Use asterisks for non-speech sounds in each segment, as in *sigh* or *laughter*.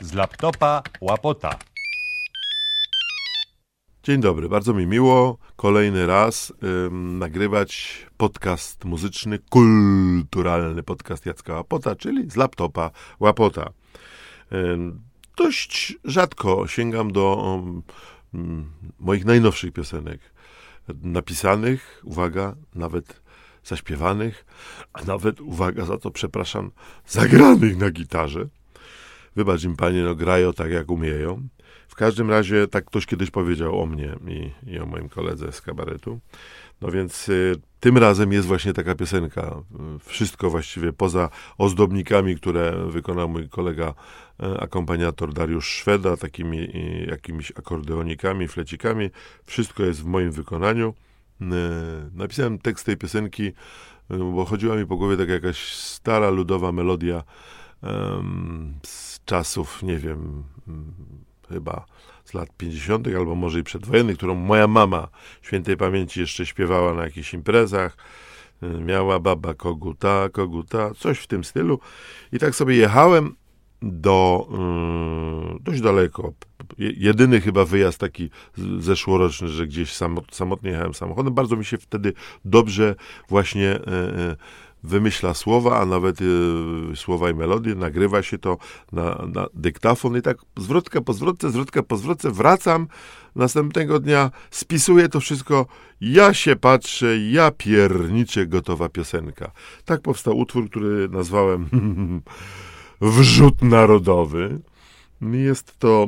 Z laptopa łapota. Dzień dobry, bardzo mi miło kolejny raz ym, nagrywać podcast muzyczny, kulturalny podcast Jacka Łapota, czyli z laptopa Łapota. Ym, dość rzadko sięgam do ym, moich najnowszych piosenek, napisanych, uwaga, nawet zaśpiewanych, a nawet, uwaga, za to przepraszam, zagranych na gitarze. Wybacz im, panie, no grają tak, jak umieją. W każdym razie tak ktoś kiedyś powiedział o mnie i, i o moim koledze z kabaretu. No więc y, tym razem jest właśnie taka piosenka. Wszystko właściwie poza ozdobnikami, które wykonał mój kolega y, akompaniator Dariusz Szweda, takimi y, jakimiś akordeonikami, flecikami. Wszystko jest w moim wykonaniu. Y, napisałem tekst tej piosenki, y, bo chodziła mi po głowie taka jakaś stara, ludowa melodia z czasów, nie wiem, chyba z lat 50., albo może i przedwojennych, którą moja mama świętej pamięci jeszcze śpiewała na jakichś imprezach. Miała baba koguta, koguta, coś w tym stylu. I tak sobie jechałem do yy, dość daleko. Jedyny chyba wyjazd taki zeszłoroczny, że gdzieś samotnie jechałem samochodem. Bardzo mi się wtedy dobrze właśnie yy, wymyśla słowa, a nawet y, słowa i melodie, nagrywa się to na, na dyktafon i tak zwrotka po zwrotce, zwrotka po zwrotce, wracam następnego dnia, spisuję to wszystko, ja się patrzę, ja pierniczę, gotowa piosenka. Tak powstał utwór, który nazwałem *laughs* Wrzut Narodowy. Jest to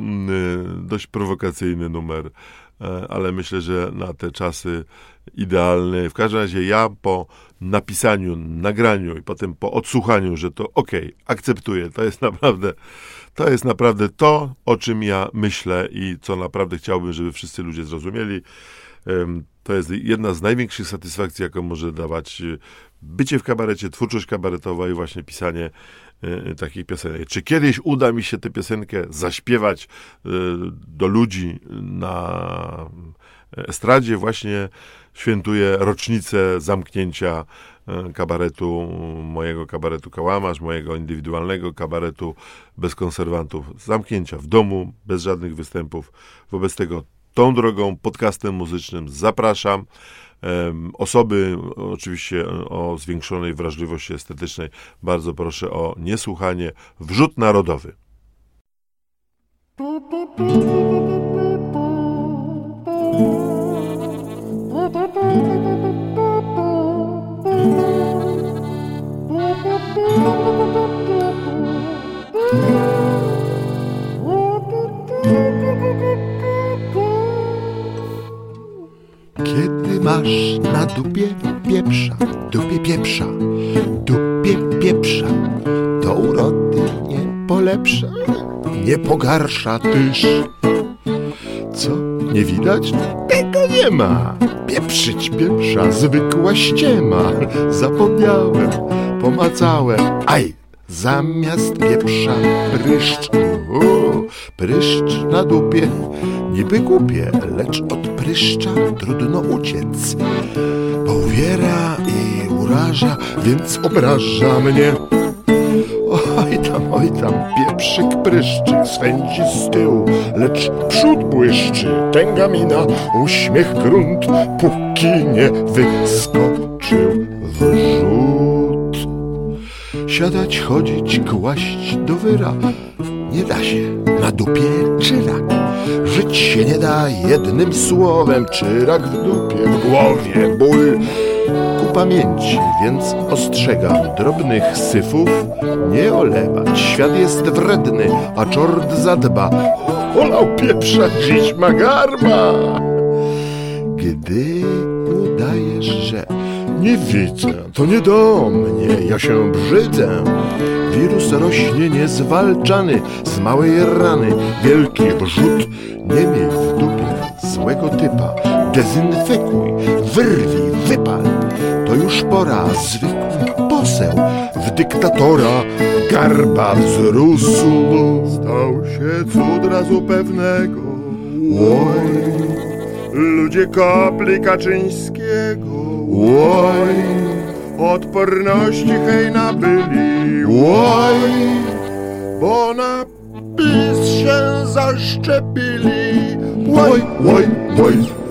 y, dość prowokacyjny numer, e, ale myślę, że na te czasy idealny. W każdym razie ja po napisaniu, nagraniu i potem po odsłuchaniu, że to ok, akceptuję, to jest naprawdę, to jest naprawdę to, o czym ja myślę i co naprawdę chciałbym, żeby wszyscy ludzie zrozumieli. To jest jedna z największych satysfakcji, jaką może dawać y, bycie w kabarecie, twórczość kabaretowa i właśnie pisanie takich piosenek. Czy kiedyś uda mi się tę piosenkę zaśpiewać y, do ludzi na estradzie właśnie świętuje rocznicę zamknięcia kabaretu, mojego kabaretu Kałamarz, mojego indywidualnego kabaretu bez konserwantów, zamknięcia w domu, bez żadnych występów. Wobec tego tą drogą, podcastem muzycznym zapraszam. Osoby oczywiście o zwiększonej wrażliwości estetycznej bardzo proszę o niesłuchanie. Wrzut narodowy. Masz na dupie pieprza, dupie pieprza, dupie pieprza, to urody nie polepsza, nie pogarsza tyż. Co nie widać? Tego nie ma. Pieprzyć pieprza, zwykła ściema. Zapomniałem, pomacałem. Aj, zamiast pieprza pryszcz. Uhu, pryszcz na dupie. Niby głupie, lecz od pryszcza trudno uciec. Bo uwiera i uraża, więc obraża mnie. Oj tam, oj tam, pieprzyk pryszczy, swędzi z tyłu, lecz przód błyszczy, tęga mina, uśmiech grunt, póki nie wyskoczył wrzut. Siadać, chodzić, kłaść do wyra, nie da się na dupie czyrak. Żyć się nie da jednym słowem, czyrak w dupie, w głowie, ból ku pamięci, więc ostrzegam drobnych syfów nie olewać. Świat jest wredny, a czord zadba. Olał pieprza, dziś ma garba. Gdy udajesz, że nie widzę, to nie do mnie, ja się brzydzę. Wirus rośnie niezwalczany. Z małej rany, wielki wrzut, nie miej w dupie złego typa. Dezynfekuj, wyrwij, wypal, to już pora, zwykły poseł w dyktatora garba wzrósł. Stał się cud razu pewnego, oj, ludzie kopli Kaczyńskiego, oj, odporności hej nabyli, oj, bo na PiS się zaszczepili. Oj, oj, oj.